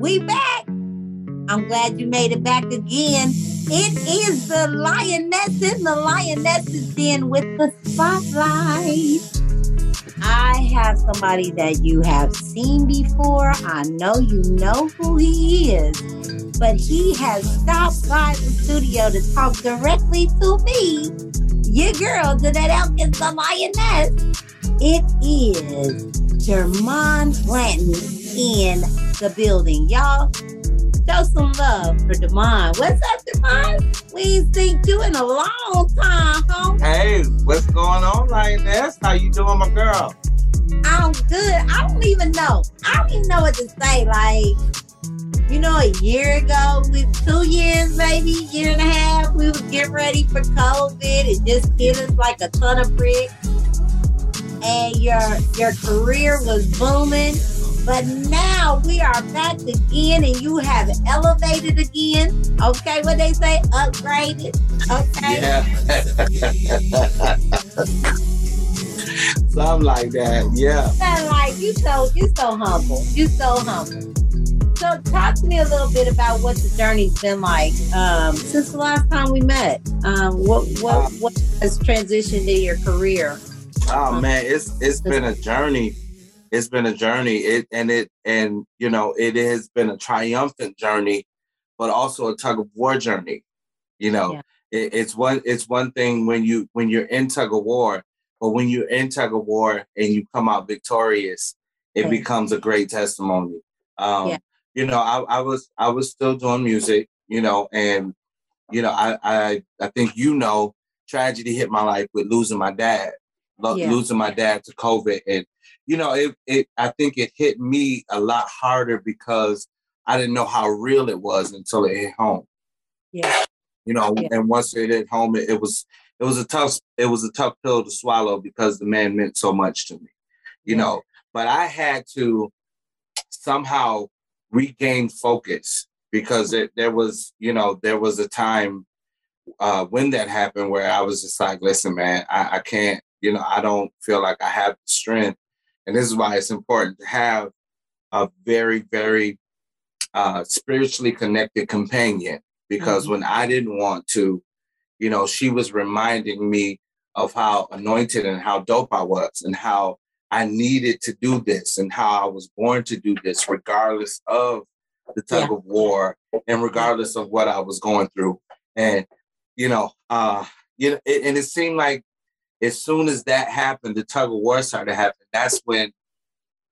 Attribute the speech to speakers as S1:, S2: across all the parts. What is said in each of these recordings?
S1: We back. I'm glad you made it back again. It is the lioness in the lioness's den with the spotlight. I have somebody that you have seen before. I know you know who he is, but he has stopped by the studio to talk directly to me, your girl, Danette Elkins, the lioness. It is Jermon Blanton in the building. Y'all, show some love for Demond. What's up, Demond? We ain't seen you in a long time, homie.
S2: Hey, what's going on, Lioness? How you doing, my girl?
S1: I'm good. I don't even know. I don't even know what to say. Like, you know, a year ago, with two years, maybe, year and a half, we was getting ready for COVID. It just hit us like a ton of bricks. And your your career was booming. But now we are back again and you have elevated again. Okay, what they say, upgraded. Okay.
S2: Yeah. Something like that. Yeah.
S1: Sound like you so you so humble. You so humble. So talk to me a little bit about what the journey's been like um, since the last time we met. Um, what what
S2: Uh,
S1: what has transitioned in your career?
S2: Oh man, it's it's been a journey. It's been a journey. It and it and you know it has been a triumphant journey, but also a tug of war journey. You know,
S1: Yeah.
S2: it, it's one it's one thing when you when you're in tug of war, but when you're in tug of war and you come out victorious, it becomes a great testimony. Um,
S1: Yeah.
S2: You know, I, I was I was still doing music. You know, and you know I I I think you know tragedy hit my life with losing my dad lo-
S1: Yeah.
S2: losing my dad to COVID. And, you know, it, it, I think it hit me a lot harder because I didn't know how real it was until it hit home,
S1: Yeah,
S2: you know,
S1: Yeah.
S2: and once it hit home, it, it was, it was a tough, it was a tough pill to swallow because the man meant so much to me, you
S1: Yeah.
S2: know, but I had to somehow regain focus because it, there was, you know, there was a time uh, when that happened where I was just like, listen, man, I, I can't, you know, I don't feel like I have the strength. And this is why it's important to have a very, very uh, spiritually connected companion. Because
S1: Mhm.
S2: when I didn't want to, you know, she was reminding me of how anointed and how dope I was and how I needed to do this and how I was born to do this, regardless of the tug
S1: Yeah.
S2: of war and regardless of what I was going through. And you know, uh, you know, it, and it seemed like as soon as that happened, the tug of war started happening. That's when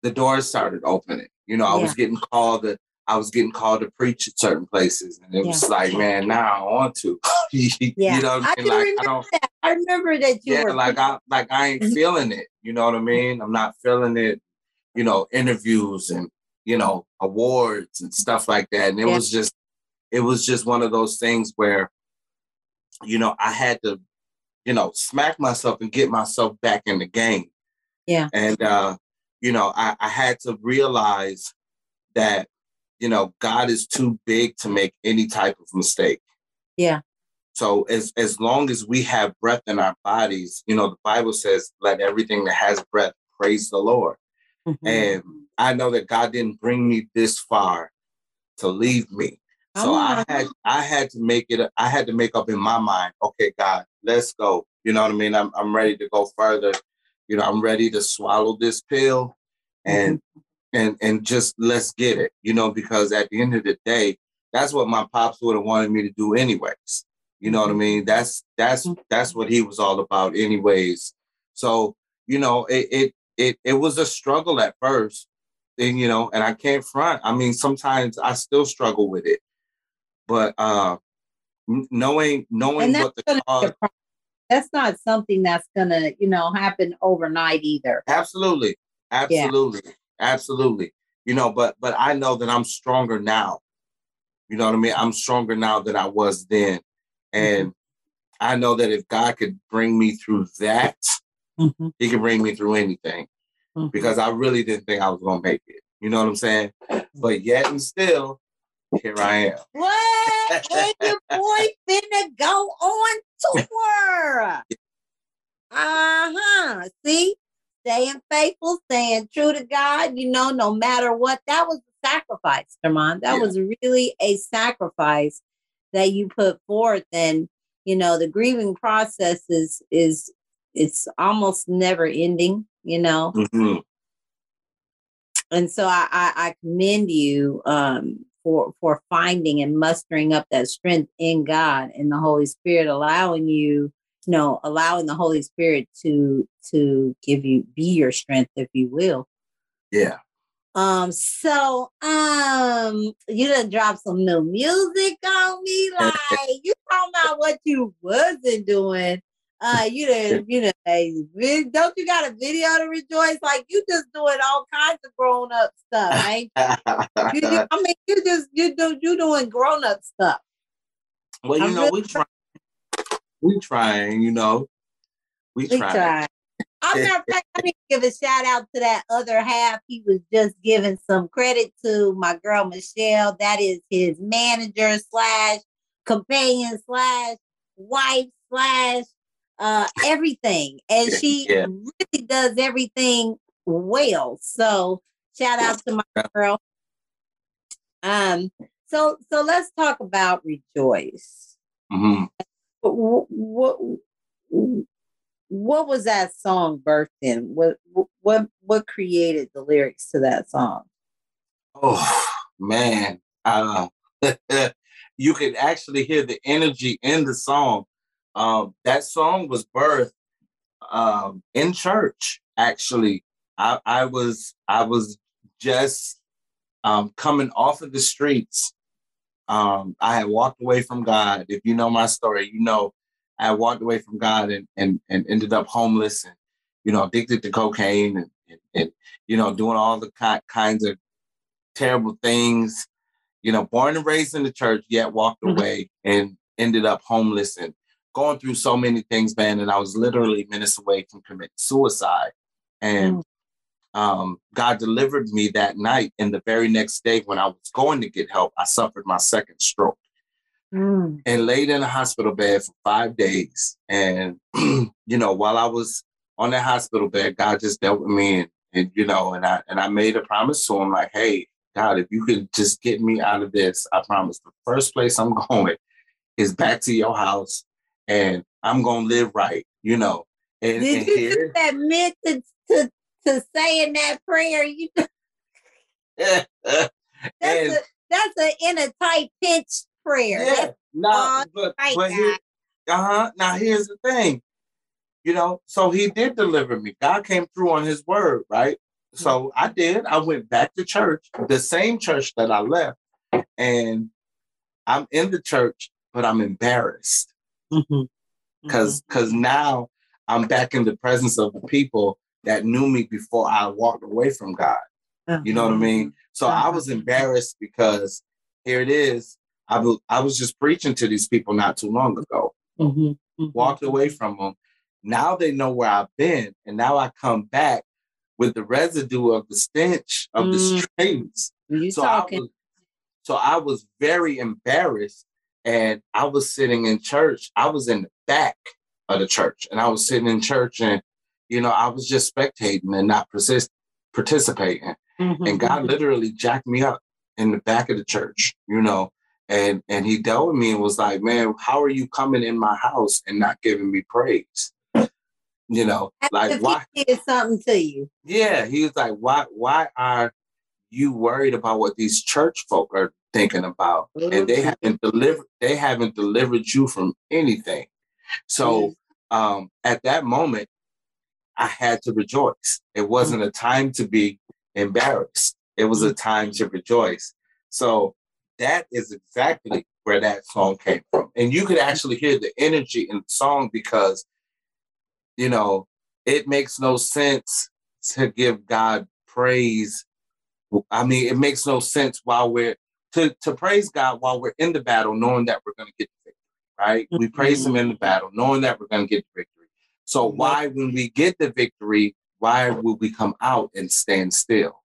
S2: the doors started opening. You know, I was getting called to, I was getting called to preach at certain places, and it was like, man, now I want to. you
S1: yeah.
S2: know what
S1: I
S2: I mean? Like I
S1: remember
S2: don't.
S1: that. I remember that you
S2: Yeah,
S1: were
S2: like I like I ain't
S1: Mhm.
S2: feeling it. You know what I mean? I'm not feeling it. You know, interviews and you know awards and stuff like that. And it
S1: Yeah.
S2: was just, it was just one of those things where, you know, I had to, you know, smack myself and get myself back in the game.
S1: Yeah.
S2: And uh, you know, I, I had to realize that, you know, God is too big to make any type of mistake.
S1: Yeah.
S2: So as as long as we have breath in our bodies, you know, the Bible says, "Let everything that has breath praise the Lord."
S1: Mhm.
S2: And I know that God didn't bring me this far to leave me. So I had I had to make it. I had to make up in my mind. Okay, God, let's go. You know what I mean? I'm I'm ready to go further. You know, I'm ready to swallow this pill, and and and just let's get it. You know, because at the end of the day, that's what my pops would have wanted me to do anyways. You know what I mean? That's that's that's what he was all about anyways. So you know, it it it, it was a struggle at first, and you know, and I can't front. I mean, sometimes I still struggle with it, but uh, knowing knowing what the cause,
S1: that's not something that's gonna, you know, happen overnight either.
S2: absolutely, absolutely, absolutely. You know, but but I know that I'm stronger now. You know what I mean? I'm stronger now than I was then, and I know that if God could bring me through that,
S1: Mhm.
S2: He can bring me through anything.
S1: Mhm.
S2: because I really didn't think I was gonna make it. You know what I'm saying? But yet and still, here I am.
S1: What? and your boy finna go on tour. Uh-huh. See? Staying faithful, staying true to God, you know, no matter what. That was a sacrifice, Jermon. That
S2: Yeah.
S1: was really a sacrifice that you put forth. And you know, the grieving process is is it's almost never ending, you know.
S2: Mhm.
S1: And so I, I, I commend you um for for finding and mustering up that strength in God and the Holy Spirit, allowing you, you know, allowing the Holy Spirit to to give you be your strength, if you will.
S2: Yeah.
S1: Um, so um you done dropped some new music on me. Like you talking about what you wasn't doing. Uh you done, you know, don't you got a video to rejoice? Like you just doing all kinds of grown up stuff. Ain't you, you, I mean you just you do you doing grown up stuff.
S2: well, you
S1: I'm
S2: know,
S1: really
S2: we try. We trying, you know. We
S1: We
S2: trying.
S1: try. I'm not I need to give a shout out to that other half. He was just giving some credit to my girl Michelle. That is his manager slash companion slash wife slash uh everything. And she
S2: Yeah.
S1: really does everything well. So shout out to my girl. Um so so let's talk about rejoice.
S2: Mhm.
S1: What what what was that song birthed in? What what what created the lyrics to that song?
S2: Oh man, uh, you can actually hear the energy in the song. Um, that song was birthed um, in church. Actually, I, I was I was just um, coming off of the streets. Um, I had walked away from God. If you know my story, you know I walked away from God and and, and ended up homeless and you know addicted to cocaine and, and, and you know doing all the ki- kinds of terrible things. You know, born and raised in the church, yet walked
S1: Mhm.
S2: away and ended up homeless and going through so many things, man. And I was literally minutes away from committing suicide. And um, God delivered me that night. And the very next day, when I was going to get help, I suffered my second stroke and laid in a hospital bed for five days. And, you know, while I was on that hospital bed, God just dealt with me and, and you know, and I and I made a promise to him, like, hey, God, if you could just get me out of this, I promise the first place I'm going is back to your house and I'm gonna live right, you know. And,
S1: Did
S2: and
S1: you
S2: here,
S1: just admit to to to saying that prayer? You that's
S2: and
S1: a that's a in a tight pitch prayer.
S2: Yeah,
S1: That's all
S2: but,
S1: right,
S2: but here, uh-huh. Now here's the thing, you know. So he did deliver me. God came through on His word, right? So I did. I went back to church, the same church that I left, and I'm in the church, but I'm embarrassed Because because now I'm back in the presence of the people that knew me before I walked away from God.
S1: Mhm.
S2: You know what I mean? So I
S1: Uh-huh.
S2: was embarrassed because here it is. I was I was just preaching to these people not too long ago.
S1: Mhm. Mhm.
S2: Walked away from them. Now they know where I've been, and now I come back with the residue of the stench of the
S1: Mm.
S2: streets.
S1: You
S2: So I
S1: talking?
S2: was, so I was very embarrassed, and I was sitting in church. I was in the back of the church, and I was sitting in church, and you know I was just spectating and not persist participating
S1: Mhm.
S2: and God literally jacked me up in the back of the church, you know, and and he dealt with me and was like, "Man, how are you coming in my house and not giving me praise?" You know,
S1: As
S2: like why?
S1: he did something to you.
S2: Yeah, he was like, "Why? Why are you worried about what these church folk are thinking about?" And they mm-hmm. haven't delivered. They haven't delivered you from anything. So um, at that moment, I had to rejoice. It mm-hmm. wasn't a time to be embarrassed. It was a mm-hmm. time to rejoice. So that is exactly where that song came from. And you could actually hear the energy in the song because, you know, it makes no sense to give God praise. I mean, it makes no sense while we're to, to praise God while we're in the battle, knowing that we're going to get the victory, right? We mm-hmm. praise Him in the battle, knowing that we're going to get the victory. So mm-hmm. why, when we get the victory, why would we come out and stand still?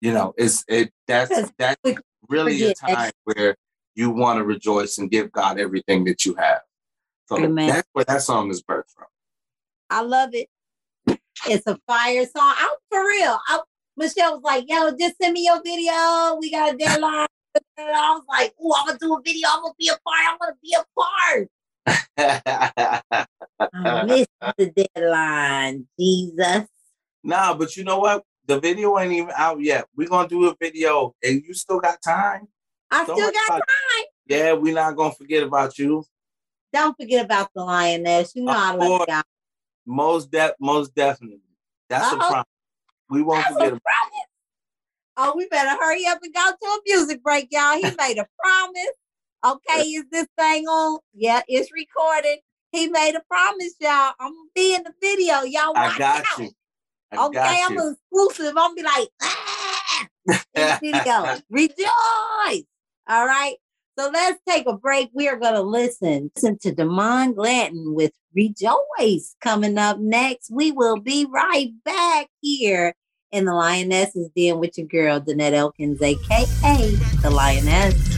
S2: You know, it's it that's that's really a time where you want to rejoice and give God everything that you have. So
S1: Amen.
S2: that's where that song is birthed from.
S1: I love it. It's a fire song. I'm for real. I,
S2: Michelle was like, yo, just send me your video. We got a deadline. And I was like, oh, I'm gonna do a video. I'm gonna be a part. I'm gonna be a part. Oh, I missed the deadline. Jesus.
S1: nah, but you know what? The video ain't even out yet. We're gonna do a video, and you still got time.
S2: I
S1: Don't
S2: still got time.
S1: Yeah, we're not gonna forget about you.
S2: Don't forget about the lioness. You know
S1: Of
S2: I love y'all.
S1: Most de- most definitely. That's a
S2: Uh-oh.
S1: promise. We won't
S2: That's
S1: forget about
S2: promise. Oh, we better hurry up and go to a music break, y'all. He made a promise. Okay, is this thing on? Yeah, it's recorded. He made a promise, y'all. I'm gonna be in the video. Y'all watch
S1: I got
S2: out.
S1: you. I
S2: okay,
S1: got
S2: I'm
S1: you.
S2: exclusive. I'm gonna be like, ah, in the video. Rejoice. All right. So let's take a break. We are gonna listen, listen to Damon Blanton with Rejoice coming up next. We will be right back here in the Lioness's Den with your girl, Danette Elkins, aka the Lioness.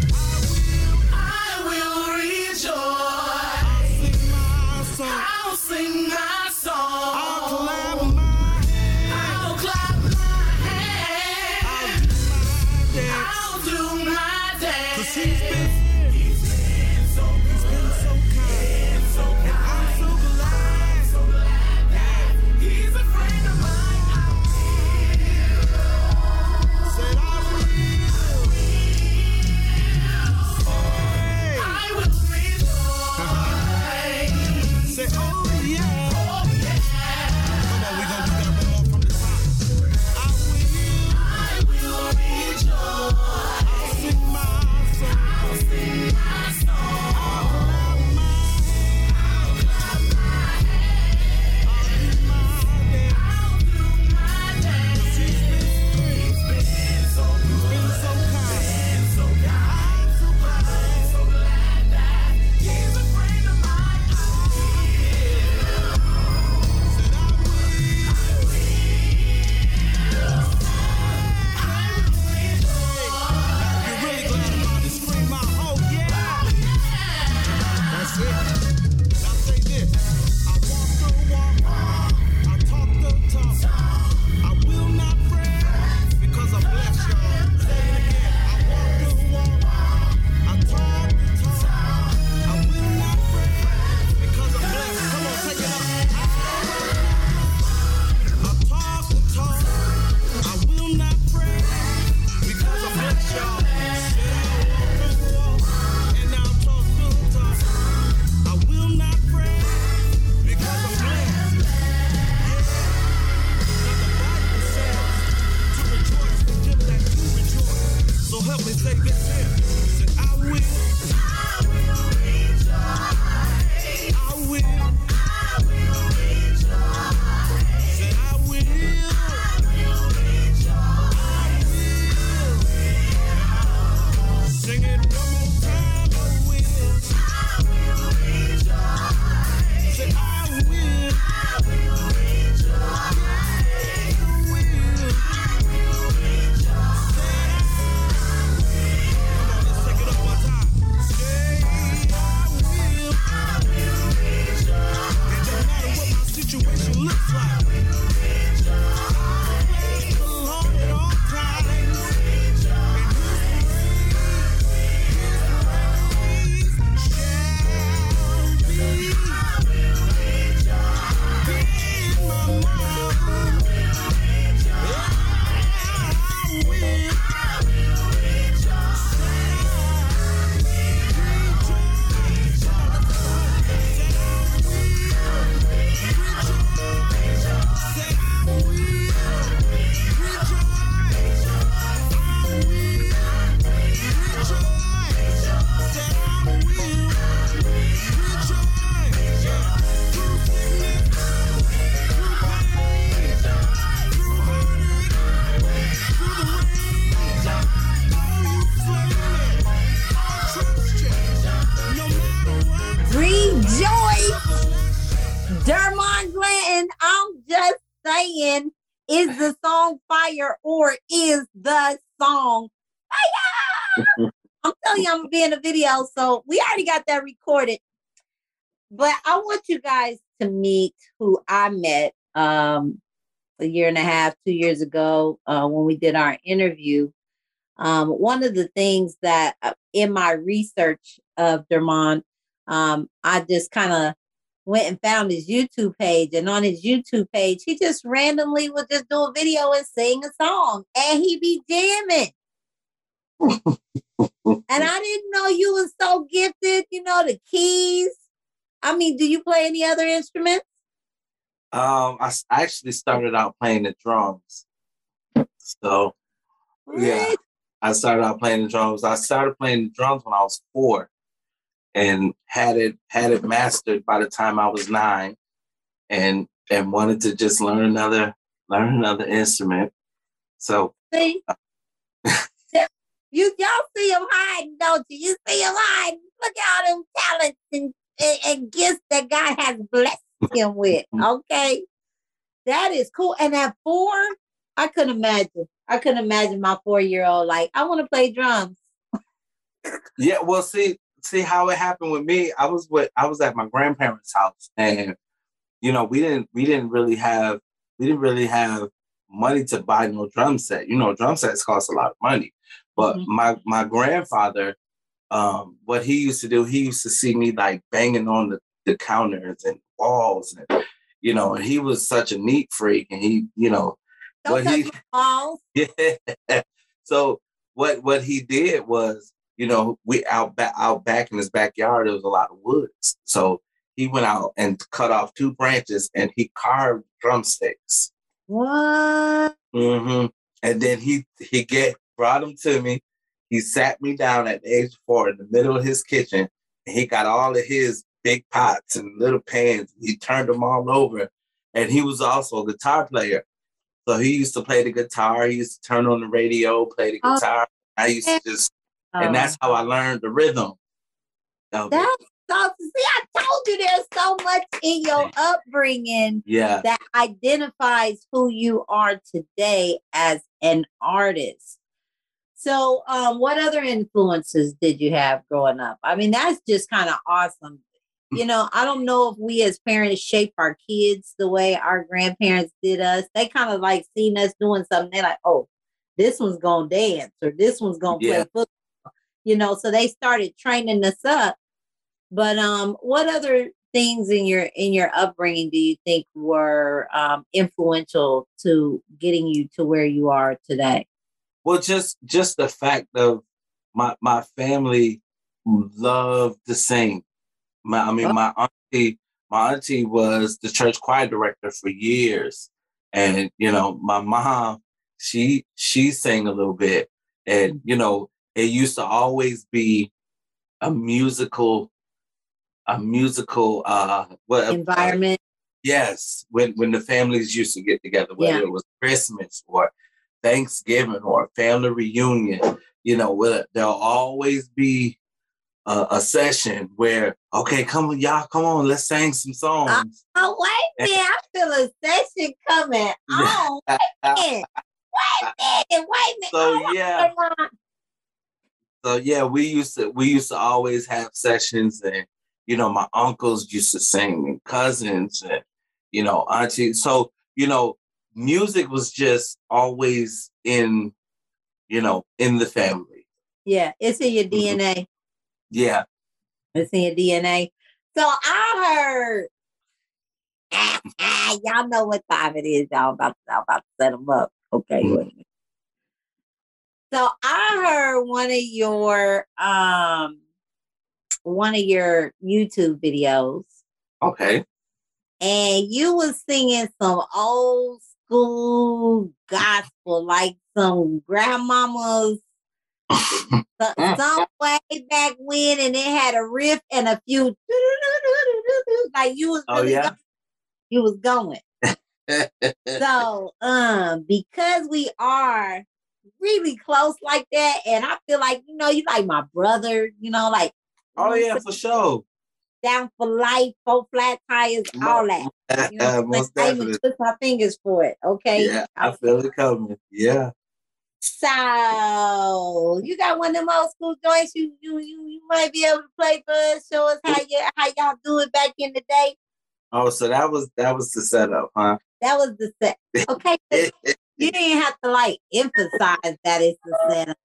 S3: Be in
S2: the video. So we already got that recorded. But I want you guys to meet who I met. Um,
S1: a year and a half, two years ago, uh, when we did our interview. Um, one of the things that uh, in my research of Dermond, um, I just kind of went and found his YouTube page, and on his YouTube page, he just randomly would just do a video and sing a song, and he be jamming. and I didn't know you was so gifted. You know the keys. I mean, do you play any other instruments?
S2: Um, I actually started out playing the drums. So Yeah. I started out playing the drums. I started playing the drums when I was four, and had it had it mastered by the time I was nine, and and wanted to just learn another learn another instrument. So
S1: See? you y'all see him hiding, don't you? You see him hiding. Look at all them talents and, and, and gifts that God has blessed him with. Okay. That is cool. And at four, I couldn't imagine. I couldn't imagine my four-year-old like, I want to play drums.
S2: yeah, well, see see how it happened with me. I was with I was at my grandparents' house, and you know we didn't we didn't really have we didn't really have money to buy no drum set. You know, drum sets cost a lot of money. But
S1: Mhm.
S2: my my grandfather, um, what he used to do, he used to see me like banging on the, the counters and walls, and you know, and he was such a neat freak, and he, you know,
S1: Don't
S2: What he-
S1: my balls.
S2: yeah. So what what he did was, you know, we out back out back in his backyard, there was a lot of woods. So he went out and cut off two branches and he carved drumsticks.
S1: What?
S2: Mm-hmm. And then he he get brought them to me. He sat me down at the age of four in the middle of his kitchen, and he got all of his big pots and little pans. He turned them all over, and he was also a guitar player. So he used to play the guitar. He used to turn on the radio, play the
S1: Oh.
S2: guitar. I used to just, oh. and that's how I learned the rhythm. it.
S1: That's so see, I told you there's so much in your upbringing
S2: yeah.
S1: that identifies who you are today as an artist. So, um, what other influences did you have growing up? I mean, that's just kind of awesome. You know, I don't know if we as parents shape our kids the way our grandparents did us. They kind of like seen us doing something. They're like, oh, this one's gonna dance or this one's gonna
S2: Yeah.
S1: play football. You know, so they started training us up. But um, what other things in your in your upbringing do you think were um, influential to getting you to where you are today?
S2: Well, just just the fact of my my family loved to sing. My, I mean,
S1: Oh.
S2: my auntie, my auntie was the church choir director for years, and you know, my mom, she she sang a little bit, and you know, it used to always be a musical, a musical, uh, what
S1: Environment.
S2: Yes, when when the families used to get together, whether
S1: Yeah.
S2: it was Christmas or Thanksgiving or a family reunion, you know, where there'll always be a, a session where, okay, come on, y'all, come on, let's sing some songs.
S1: Uh, oh wait a minute! I feel a session coming on. Wait a minute! Wait a minute! Wait a minute!
S2: So,
S1: Oh,
S2: yeah. So yeah, we used to we used to always have sessions, and you know, my uncles used to sing, and cousins, and you know, auntie. So you know, music was just always in, you know, in the family.
S1: Yeah, it's in your. DNA.
S2: Yeah.
S1: It's in your DNA. So I heard. y'all know what time it is. Y'all about y'all about to set them up. Okay.
S2: Mhm.
S1: minute. So I heard one of your um one of your YouTube videos,
S2: Okay.
S1: and you was singing some old school gospel, like some grandmamas so- some way back when, and it had a riff and a few like you was
S2: Oh, yeah?
S1: go- you was going. So um because we are really close like that, and I feel like you know you like my brother, you know, like
S2: oh yeah, for sure.
S1: Down for life, four flat tires, all that. You know, uh,
S2: Most
S1: like, I even twist my fingers for it. Okay.
S2: Yeah, I feel it coming. Yeah.
S1: So you got one of them old school joints you you you, you might be able to play for us. Show us how you how y'all do it back in the day.
S2: Oh, so that was that was the setup, huh?
S1: That was the set. Okay, you didn't have to like emphasize that it's the setup.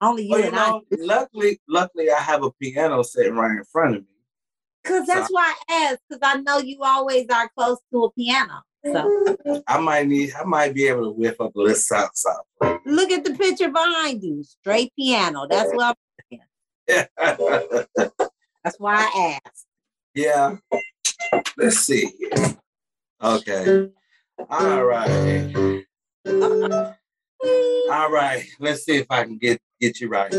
S1: Only you
S2: Well, you
S1: and I.
S2: know, luckily, luckily, I have a piano sitting right in front of me.
S1: Because that's why I asked, because I know you always are close to a piano. So
S2: I might need, I might be able to whip up a little something, something.
S1: look at the picture behind you. Straight piano. That's what I'm saying. that's why I asked.
S2: yeah. Let's see. Okay. All right. All right. Let's see if I can get get you right.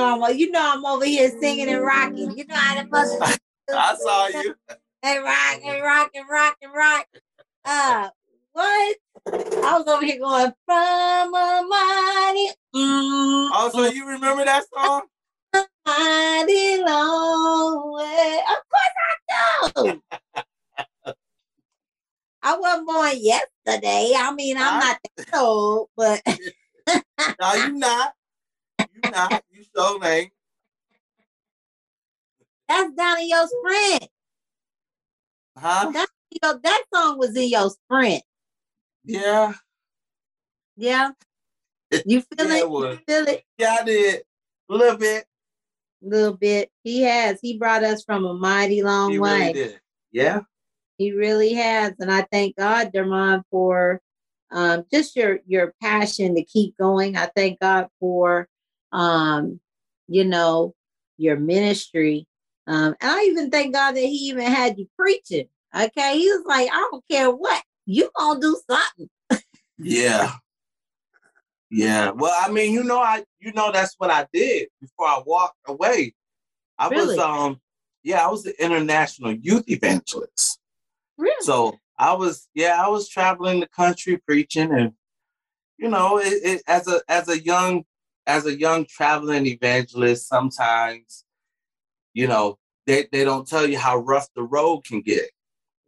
S2: Know
S1: I'm you know I'm over here singing and rocking. You know how the must
S2: I saw you.
S1: Hey, rock and rock and rock and rock. Uh, what? I was over here going from a mighty, mm,
S2: Also, you remember that song?
S1: mighty long way. Of course I do. I wasn't born yesterday. I mean, I'm
S2: I-
S1: not that old, but
S2: No, you're not. You not. You so ain't.
S1: that's down in your sprint.
S2: Huh?
S1: Yo, that song was in your sprint.
S2: Yeah.
S1: Yeah. You feel
S2: Yeah,
S1: it?
S2: it was.
S1: You feel it?
S2: Yeah, I did. A little bit.
S1: A little bit. He has. He brought us from a mighty long
S2: He
S1: way.
S2: really. Yeah.
S1: He really has, and I thank God, Dermond, for um, just your your passion to keep going. I thank God for, um, you know, your ministry, um, and I even thank God that He even had you preaching. Okay, He was like, I don't care what you gonna do something.
S2: Yeah. Yeah. Well, I mean, you know, I you know that's what I did before I walked away. I
S1: Really?
S2: was um yeah, I was an international youth evangelist.
S1: Really?
S2: So I was, yeah, I was traveling the country preaching, and you know, it, it, as a as a young as a young traveling evangelist, sometimes, you know, they, they don't tell you how rough the road can get.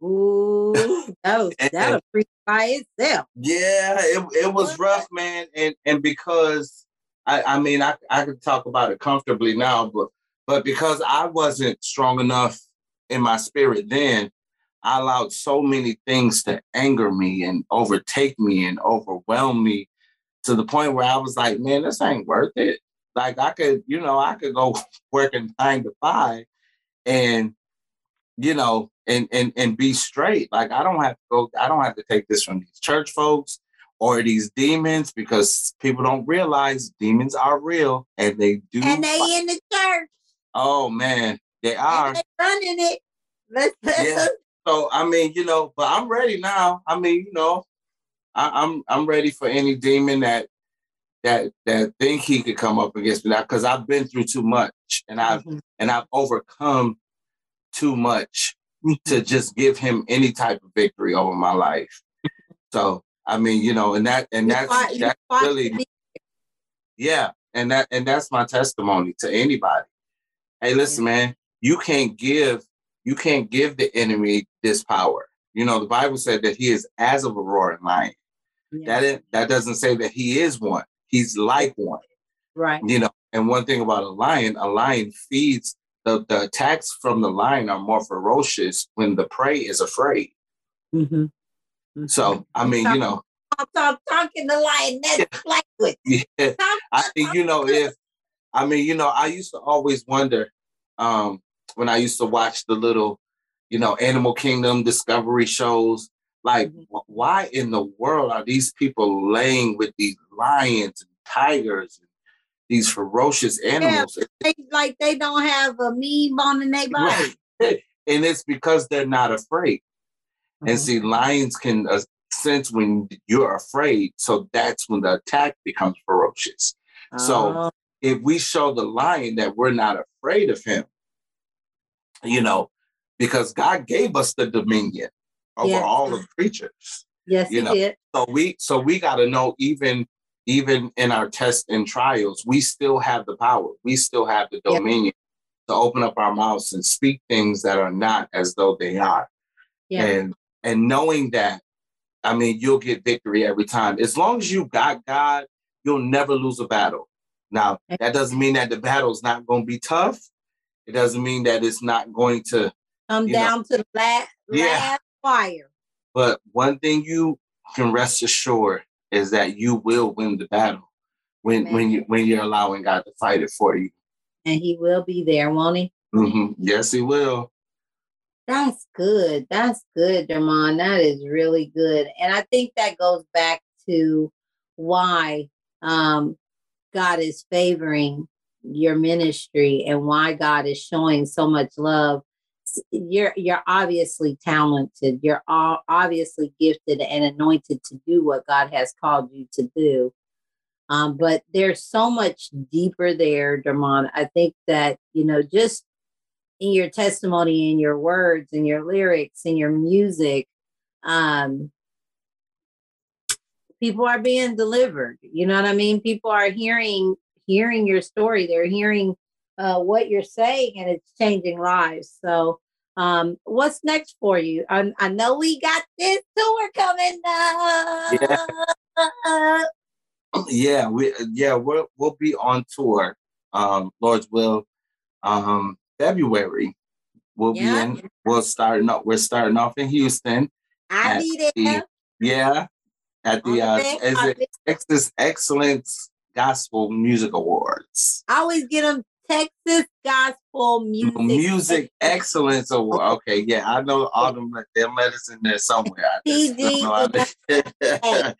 S1: Ooh, that was
S2: And-
S1: that a free by itself.
S2: Yeah, it, it was rough, man. And and because I, I mean I, I could talk about it comfortably now, but but because I wasn't strong enough in my spirit then, I allowed so many things to anger me and overtake me and overwhelm me to the point where I was like, man, this ain't worth it. Like I could, you know, I could go working nine to five and you know, and and and be straight. Like I don't have to go, I don't have to take this from these church folks or these demons because people don't realize demons are real and they do.
S1: And they in the church.
S2: oh man, they are.
S1: Running it. Let's,
S2: Yeah. So I mean, you know, but I'm ready now. I mean, you know, I, I'm I'm ready for any demon that that that think he could come up against me now because I've been through too much and I've
S1: Mhm.
S2: and I've overcome too much to just give him any type of victory over my life. So I mean, you know, and that and
S1: You
S2: that's
S1: fought-
S2: that's really yeah, and that and that's my testimony to anybody. Hey, listen, man, you can't give you can't give the enemy this power. You know, the Bible said that he is as of a roaring lion.
S1: Yeah,
S2: That is, that doesn't say that he is one. He's like one.
S1: right.
S2: You know, and one thing about a lion, a lion feeds the, the attacks from the lion are more ferocious when the prey is afraid.
S1: Mm-hmm.
S2: So I mean, you know,
S1: I'm talk, talking the lioness language.
S2: yeah,
S1: Talk-
S2: I you know if I mean you know I used to always wonder um when I used to watch the little you know Animal Kingdom Discovery shows like
S1: Mhm.
S2: why in the world are these people laying with these lions and tigers and these ferocious animals
S1: They, like they don't have a mean bone in their body.
S2: and it's because they're not afraid
S1: Mm-hmm.
S2: and see lions can uh, sense when you're afraid so that's when the attack becomes ferocious so
S1: Oh,
S2: if we show the lion that we're not afraid of him, you know, because God gave us the dominion over
S1: Yeah.
S2: all the creatures.
S1: yes,
S2: you know,
S1: did.
S2: So we so we got to know even even in our tests and trials, we still have the power. We still have the dominion to open up our mouths and speak things that are not as though they are.
S1: Yeah.
S2: And and knowing that, I mean, you'll get victory every time. As long as you got God, you'll never lose a battle. Now, that doesn't mean that the battle's not going to be tough. It doesn't mean that it's not going to,
S1: Come
S2: you know.
S1: down to the last,
S2: Yeah.
S1: last fire.
S2: but one thing you can rest assured is that you will win the battle when when you when you're allowing God to fight it for you.
S1: And he will be there, won't he?
S2: Mm-hmm. Yes, he will.
S1: That's good. That's good, Dermon. That is really good. And I think that goes back to why um, God is favoring your ministry and why God is showing so much love. You're you're obviously talented. You're all obviously gifted and anointed to do what God has called you to do. Um, but there's so much deeper there, Dermon. I think that you know just in your testimony in your words and your lyrics and your music um people are being delivered you know what i mean people are hearing hearing your story they're hearing uh what you're saying and it's changing lives so um what's next for you i, I know we got this tour coming up
S2: Yeah, yeah, we yeah, we'll we'll be on tour. Um, Lord's will. Um, February. We'll
S1: Yeah.
S2: be in. We'll start up. We're starting off in Houston.
S1: i'll be there
S2: Yeah, at the uh, it. Texas Excellence Gospel Music Awards.
S1: I always get them texas gospel music
S2: Music Excellence Award. Okay, yeah, I know all them them letters in there somewhere. I just don't know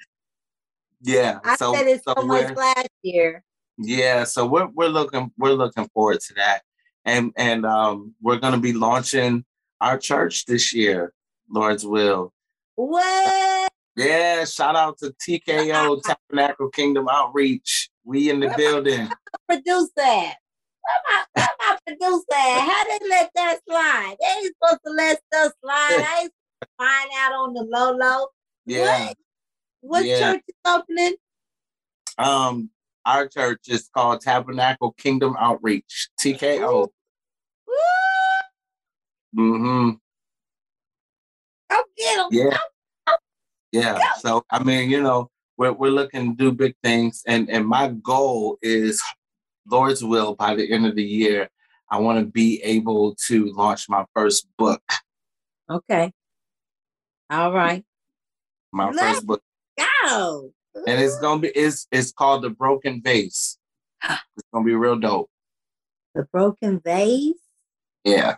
S2: yeah,
S1: I
S2: so,
S1: said it so,
S2: so
S1: much last year.
S2: yeah, so we're we're looking we're looking forward to that, and and um we're gonna be launching our church this year, Lord's will.
S1: What?
S2: Yeah, shout out to TKO Tabernacle Kingdom Outreach. We in the building.
S1: Produce that. Where my, my producer? How they let that slide? They ain't supposed to let stuff slide. I ain't find out on the low low.
S2: Yeah.
S1: What? What
S2: Yeah.
S1: church is opening?
S2: Um, our church is called Tabernacle Kingdom Outreach, TKO.
S1: Woo!
S2: hmm
S1: Go get.
S2: Yeah. Yeah. So I mean, you know, we're we're looking to do big things, and and my goal is, Lord's will, by the end of the year, I want to be able to launch my first book.
S1: Okay. All right.
S2: My
S1: Let's
S2: first book,
S1: Go.
S2: and it's gonna be it's it's called the Broken Vase. It's gonna be real dope.
S1: The broken vase.
S2: Yeah.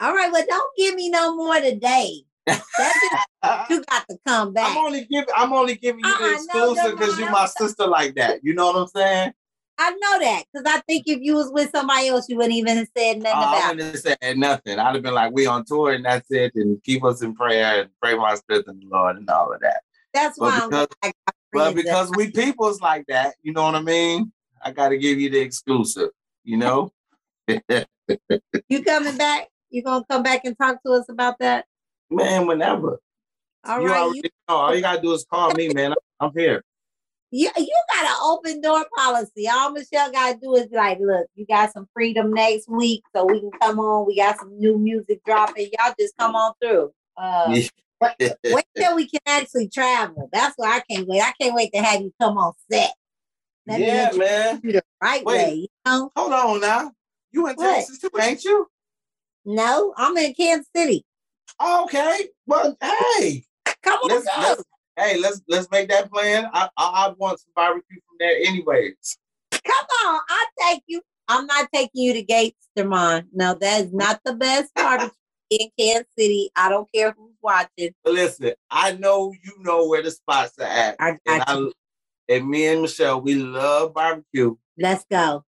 S1: All right, well, don't give me no more today. That's you got to come back.
S2: I'm only giving I'm only giving you
S1: Uh-uh,
S2: the
S1: no,
S2: exclusive because
S1: no,
S2: you're
S1: no.
S2: my sister like that. You know what I'm saying?
S1: I know that because I think if you was with somebody else, you wouldn't even have said nothing
S2: I
S1: about it.
S2: wouldn't have said nothing. I'd have been like, we on tour and that's it, and keep us in prayer and pray my strength in the Lord and all of that.
S1: That's
S2: But
S1: why I'm
S2: because-
S1: I got friends that-
S2: because we people's like that, you know what I mean? I gotta give you the exclusive, you know?
S1: you coming back, you gonna come back and talk to us about that?
S2: man, whenever.
S1: All
S2: you
S1: right,
S2: already
S1: you,
S2: know. All you gotta do is call me, man. I'm, I'm here.
S1: You you got an open door policy. All Michelle gotta do is be like, look, you got some freedom next week, so we can come on. We got some new music dropping. Y'all just come on through. Uh, wait, wait till we can actually travel. That's why I can't wait. I can't wait to have you come on set. Let
S2: yeah, man.
S1: the right
S2: Wait.
S1: way. You know?
S2: Hold on now. You in
S1: What?
S2: Texas too, ain't you?
S1: No, I'm in Kansas City.
S2: Okay. Well, hey.
S1: Come on,
S2: Let's, let's hey, let's let's make that plan. I, I I want some barbecue from there anyways.
S1: Come on, I'll take you. I'm not taking you to Gates, Demond. No, that is not the best barbecue in Kansas City. I don't care who's watching.
S2: Listen, I know you know where the spots are at.
S1: I
S2: And,
S1: you.
S2: I, and me and Michelle, we love barbecue.
S1: Let's go.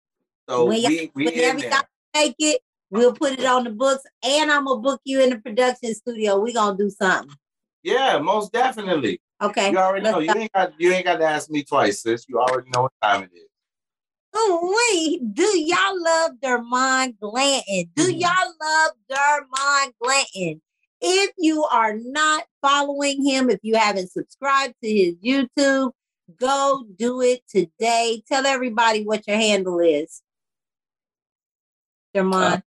S2: So
S1: When
S2: we we
S1: Whenever y'all make it, we'll put it on the books, and I'm gonna book you in the production studio. We're gonna do something.
S2: Yeah, most definitely.
S1: Okay.
S2: You already know. You ain't got you ain't got to ask me twice, sis. You already know what time it is.
S1: Ooh, wait, do y'all love Demond Glanton? Do
S2: Mhm.
S1: y'all love Demond Glanton? If you are not following him, if you haven't subscribed to his YouTube, go do it today. Tell everybody what your handle is. Demond.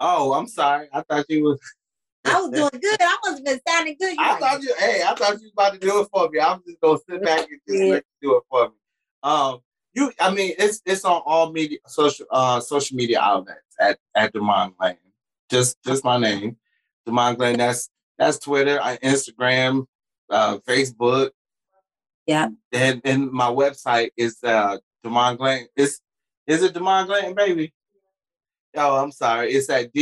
S2: Oh, I'm sorry. I thought you was.
S1: I was doing good. I must have been sounding good. You
S2: I
S1: like,
S2: thought you. Hey, I thought you was about to do it for me. I'm just gonna sit back and just
S1: Yeah.
S2: let you do it for me. Um, you. I mean, it's it's on all media social uh social media outlets at at Demond Glenn. Just just my name, Demond Glenn. That's that's Twitter, Instagram, uh, Facebook.
S1: Yeah.
S2: And and my website is uh Demond Glenn. Is is it Demond Glenn, baby? Oh, I'm sorry. It's at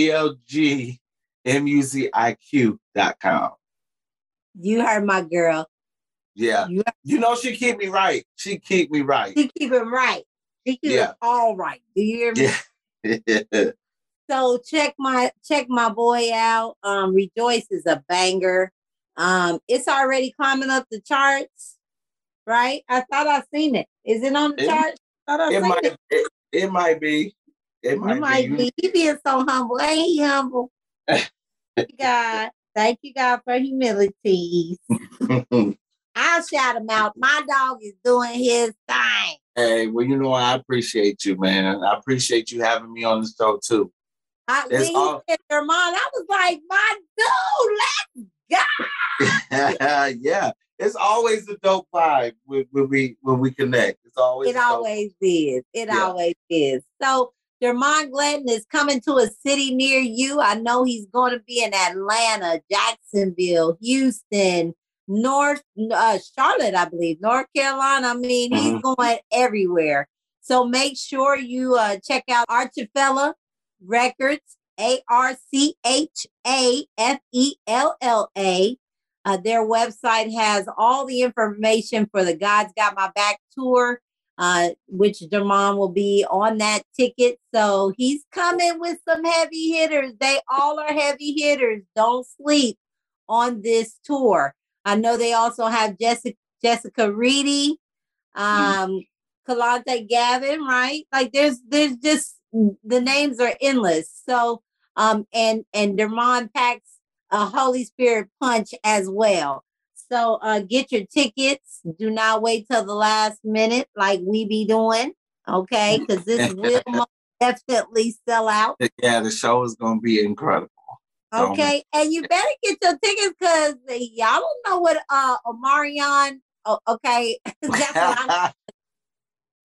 S2: dlgmusic.com.
S1: you heard my girl.
S2: Yeah.
S1: You
S2: You know she keep me right. She keep me right.
S1: she keep it right. She keep
S2: Yeah.
S1: it all right. Do you hear me?
S2: Yeah.
S1: So check my check my boy out. Um, Rejoice is a banger. Um, it's already climbing up the charts, right? I thought I seen it. Is it on the
S2: It-
S1: charts? I thought I
S2: it
S1: seen
S2: might
S1: it.
S2: it, it might be. It might,
S1: You might
S2: be.
S1: be. He being so humble. Ain't he humble? Thank you, God. Thank you, God, for humility. I'll shout him out. My dog is doing his thing.
S2: hey, well, you know I appreciate you, man. I appreciate you having me on the show too.
S1: I, when he
S2: all-
S1: said Vermont, I was like, my dude, let's go.
S2: yeah. It's always a dope vibe when, when we when we connect. It's always
S1: It always is. It
S2: Yeah.
S1: always is. So Demond Glanton is coming to a city near you. I know he's going to be in Atlanta, Jacksonville, Houston, North uh, Charlotte, I believe, North Carolina. I mean, he's
S2: Mhm.
S1: going everywhere. So make sure you uh, check out Archafella Records, A R C H A F E L L A. Uh, their website has all the information for the God's Got My Back tour, uh, which Jamon will be on that ticket. So he's coming with some heavy hitters. They all are heavy hitters. Don't sleep on this tour. I know they also have Jessica Jessica Reedy, um, Kelontae Gavin, right? Like there's there's just the names are endless. So um and and Demond packs a Holy Spirit punch as well. So uh get your tickets. Do not wait till the last minute like we be doing. Okay, because this will most definitely sell out.
S2: Yeah, the show is gonna be incredible. So,
S1: Okay, and you better get your tickets because y'all don't know what uh Omarion. Oh, okay, that's what I'm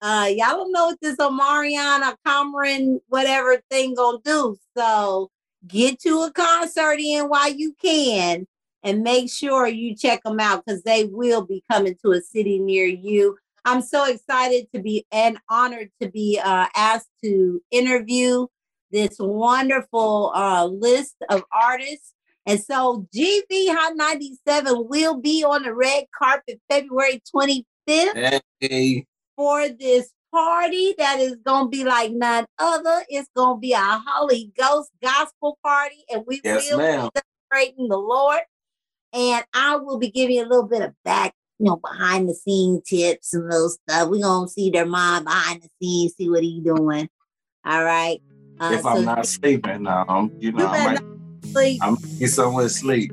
S1: uh y'all don't know what this Omarion or Cameron whatever thing gonna do. So get to a concert in while you can and make sure you check them out because they will be coming to a city near you. I'm so excited to be and honored to be uh, asked to interview this wonderful uh, list of artists. And so GV Hot 97 will be on the red carpet February 25th
S2: hey,
S1: for this party that is going to be like none other. It's going to be a Holy Ghost gospel party, and we
S2: Yes,
S1: will
S2: ma'am.
S1: be celebrating the Lord. And I will be giving you a little bit of back, you know, behind the scene tips and little stuff. We're going to see their mom behind the scenes, see what he doing. All right. Uh,
S2: if I'm not sleeping now, I'm, you know,
S1: you
S2: I might,
S1: sleep.
S2: I might be somewhere sleep.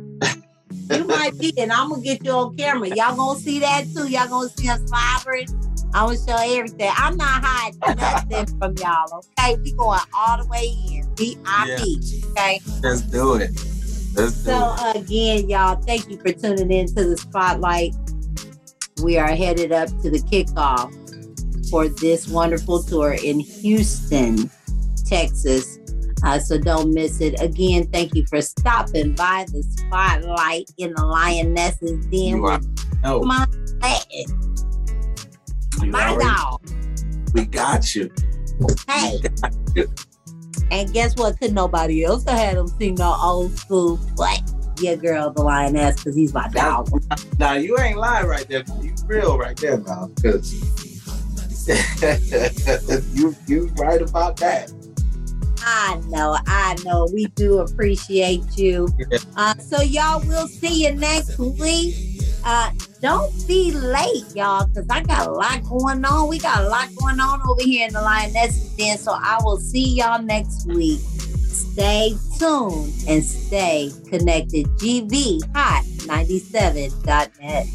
S1: You might be, and I'm gonna get you on camera. Y'all gonna see that too. Y'all gonna see us slobbering. I'm gonna show everything. I'm not hiding nothing from y'all. Okay, we going all the way in. VIP. Okay.
S2: Let's do it. Let's
S1: So again, y'all, thank you for tuning in to the spotlight. We are headed up to the kickoff for this wonderful tour in Houston, Texas. Uh, so don't miss it. Again, thank you for stopping by the spotlight in the Lionesses Den
S2: You are-
S1: with
S2: No,
S1: my
S2: you
S1: my
S2: already-
S1: dog.
S2: we got you.
S1: Hey. And guess what? Could nobody else have had him sing no old school? What? Yeah, girl, the lioness, because he's my dog.
S2: Now you ain't lying right there. You real right there now, because you you right about that.
S1: I know, I know. We do appreciate you. Uh, so y'all, we'll see you next week. Uh, don't be late, y'all, because I got a lot going on. We got a lot going on over here in the Lioness Den. So I will see y'all next week. Stay tuned and stay connected. GV Hot 97.net.